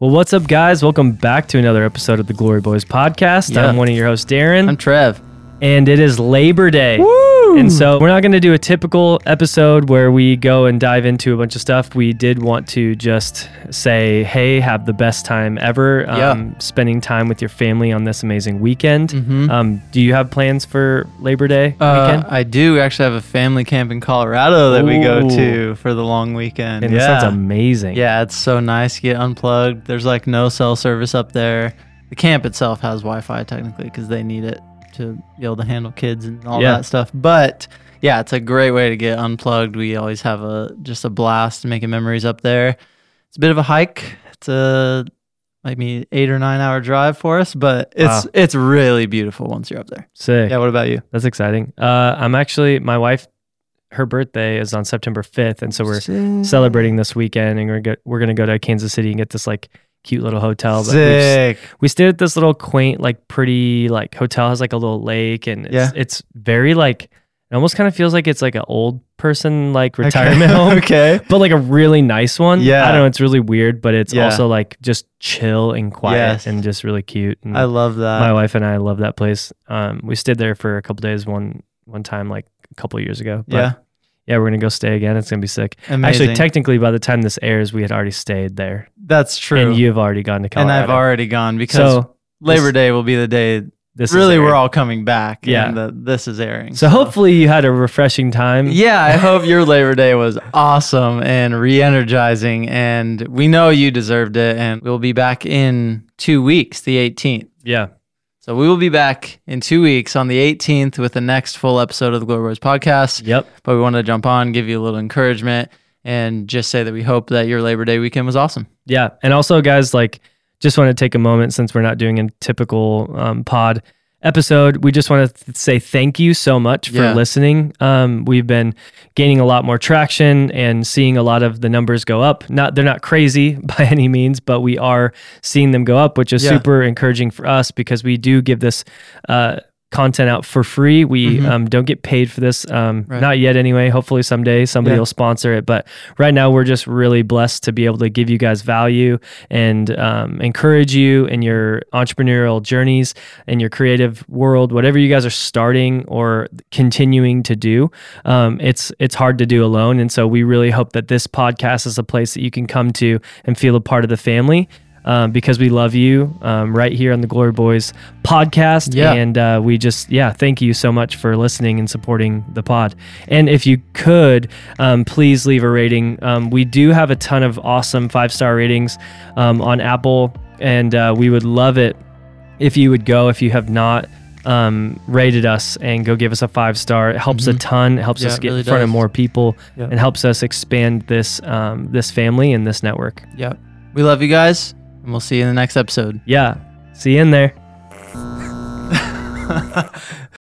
Well, what's up, guys? Welcome back to another episode of the Glory Boys podcast. Yeah. I'm one of your hosts, Darren, I'm Trev. and it is Labor Day. And so we're not going to do a typical episode where we go and dive into a bunch of stuff. We did want to just say, hey, have the best time ever Yeah. um, spending time with your family on this amazing weekend. Mhm. Um, do you have plans for Labor Day Uh, weekend? I do We actually have a family camp in Colorado that we go to for the long weekend. And yeah. sounds amazing. yeah, it's so nice to get unplugged. There's like no cell service up there. The camp itself has Wi-Fi technically because they need it to be able to handle kids and all Yeah. that stuff. But yeah, it's a great way to get unplugged. We always have a just a blast making memories up there. It's a bit of a hike. It's a maybe eight or nine hour drive for us, but it's Wow. it's really beautiful once you're up there. Sick. Yeah, what about you? That's exciting. Uh, I'm actually, my wife, her birthday is on September 5th. And so we're celebrating this weekend and we're, go- we're going to go to Kansas City and get this like cute little hotel. But Sick. we stayed at this little quaint, like pretty, like hotel has like a little lake and it's, Yeah. it's very like, it almost kind of feels like it's like an old person, like retirement okay. home. okay. But like a really nice one. Yeah. I don't know. It's really weird, but it's Yeah. also like just chill and quiet Yes. and just really cute. And I love that. my wife and I love that place. Um, we stayed there for a couple days one one time like a couple years ago. But yeah. yeah, we're gonna go stay again. It's gonna be sick. Amazing. Actually, technically, by the time this airs, we had already stayed there, that's true. and you've already gone to Colorado. and I've already gone because so Labor this- Day will be the day. this is really, we're all coming back. Yeah. And the, this is airing. So hopefully you had a refreshing time. Yeah, I hope your Labor Day was awesome and re-energizing, and we know you deserved it. And we'll be back in two weeks, the 18th. Yeah. So we will be back in two weeks on the 18th with the next full episode of the Glory Boys podcast. Yep. But we wanted to jump on, give you a little encouragement, and just say that we hope that your Labor Day weekend was awesome. Yeah. And also, guys, like, just want to take a moment since we're not doing a typical um, pod episode. We just want to th- say thank you so much for Yeah. listening. Um, we've been gaining a lot more traction and seeing a lot of the numbers go up. Not they're not crazy by any means, but we are seeing them go up, which is Yeah. super encouraging for us because we do give this. Uh, content out for free we Mhm. um, don't get paid for this um, Right. not yet anyway hopefully someday somebody Yeah. will sponsor it but right now we're just really blessed to be able to give you guys value and um, encourage you in your entrepreneurial journeys and your creative world whatever you guys are starting or continuing to do um, it's it's hard to do alone and so we really hope that this podcast is a place that you can come to and feel a part of the family um, because we love you um, right here on the Glory Boys podcast. Yeah. And uh, we just, yeah, thank you so much for listening and supporting the pod. And if you could, um, please leave a rating. Um, we do have a ton of awesome five star ratings um, on Apple, and uh, we would love it if you would go, if you have not. Um, rated us and go give us a five star. It helps a Mhm. ton. It helps Yeah, us get really in front of more people Yeah. and helps us expand this um, this family and this network. Yep. We love you guys, and we'll see you in the next episode. Yeah. See you in there.